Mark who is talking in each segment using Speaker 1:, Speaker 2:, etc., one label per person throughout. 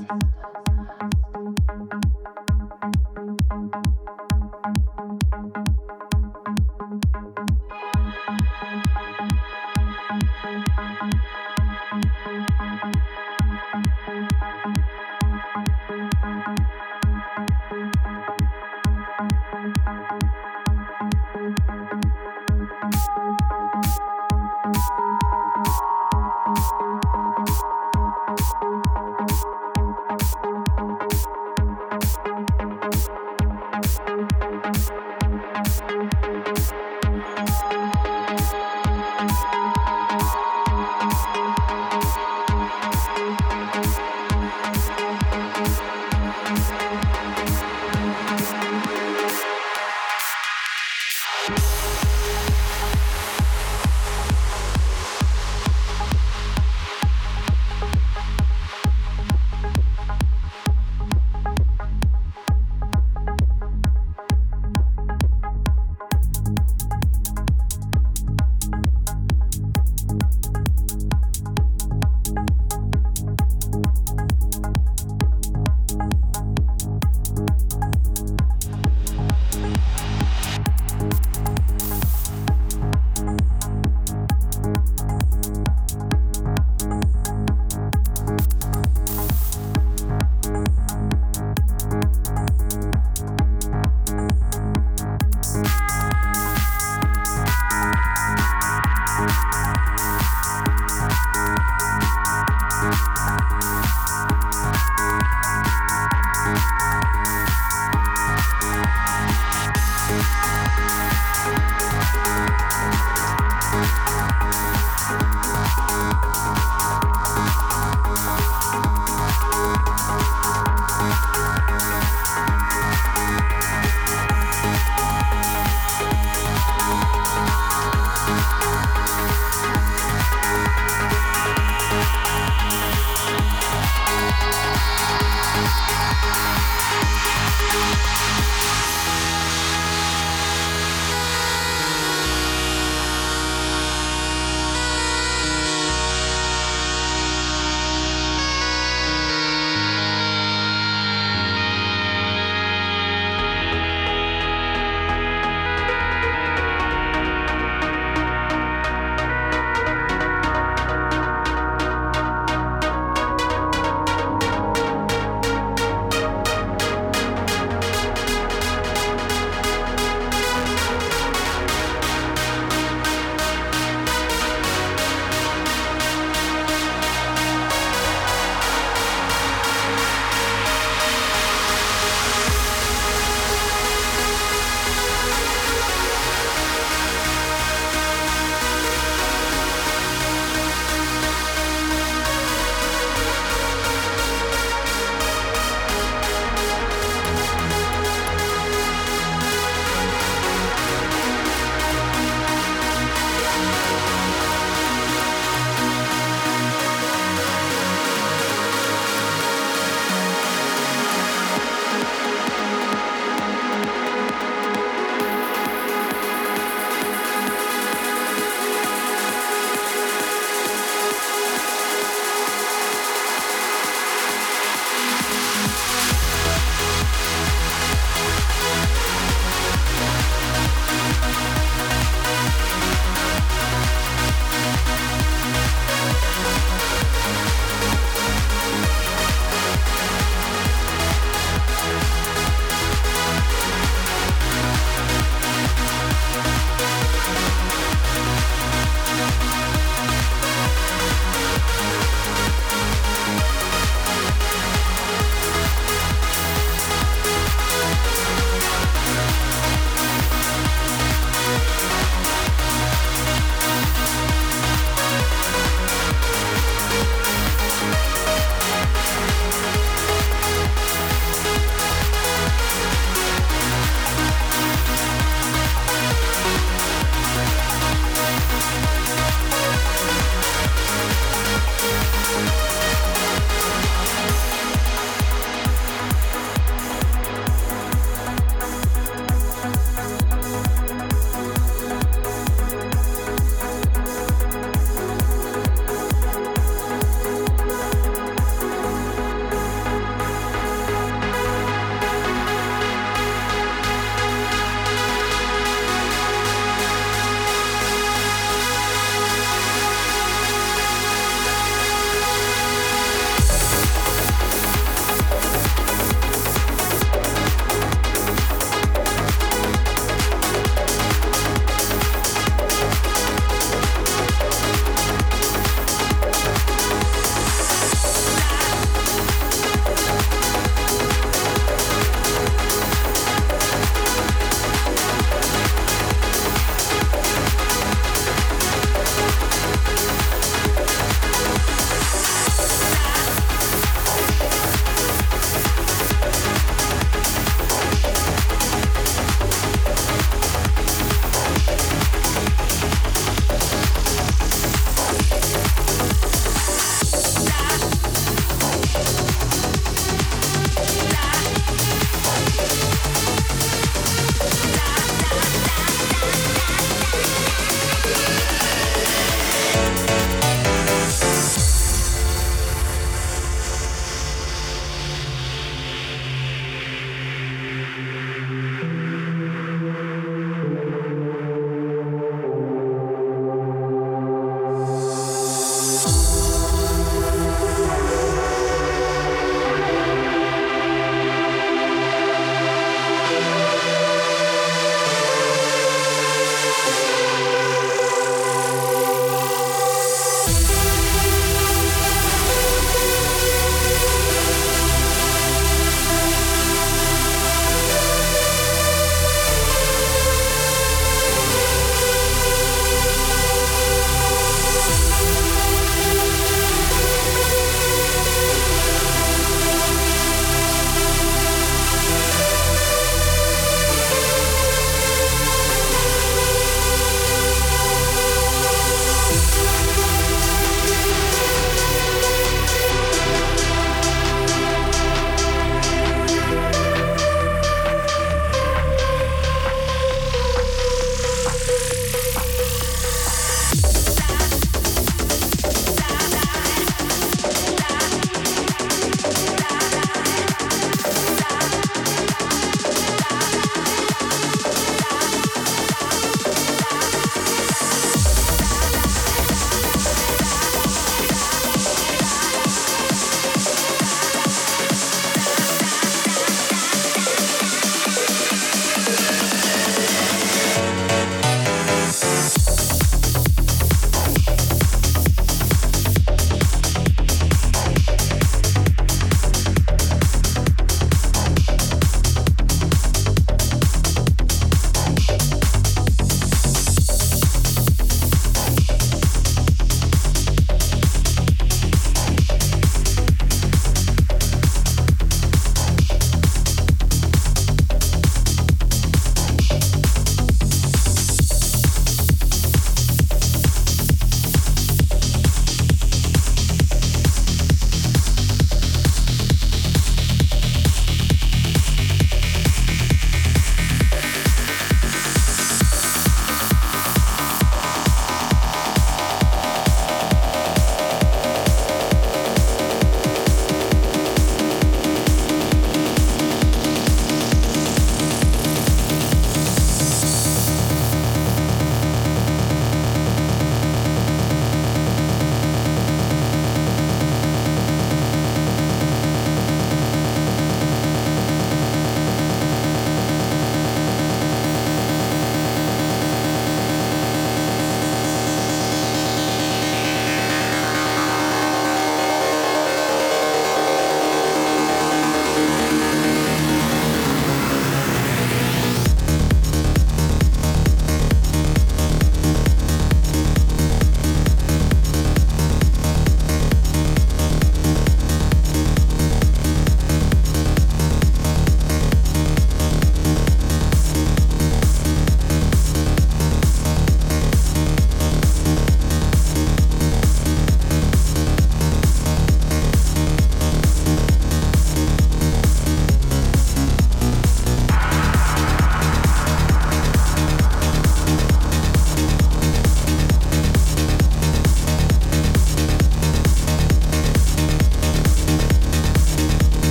Speaker 1: Thank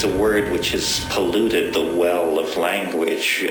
Speaker 1: is a word which has polluted the well of language.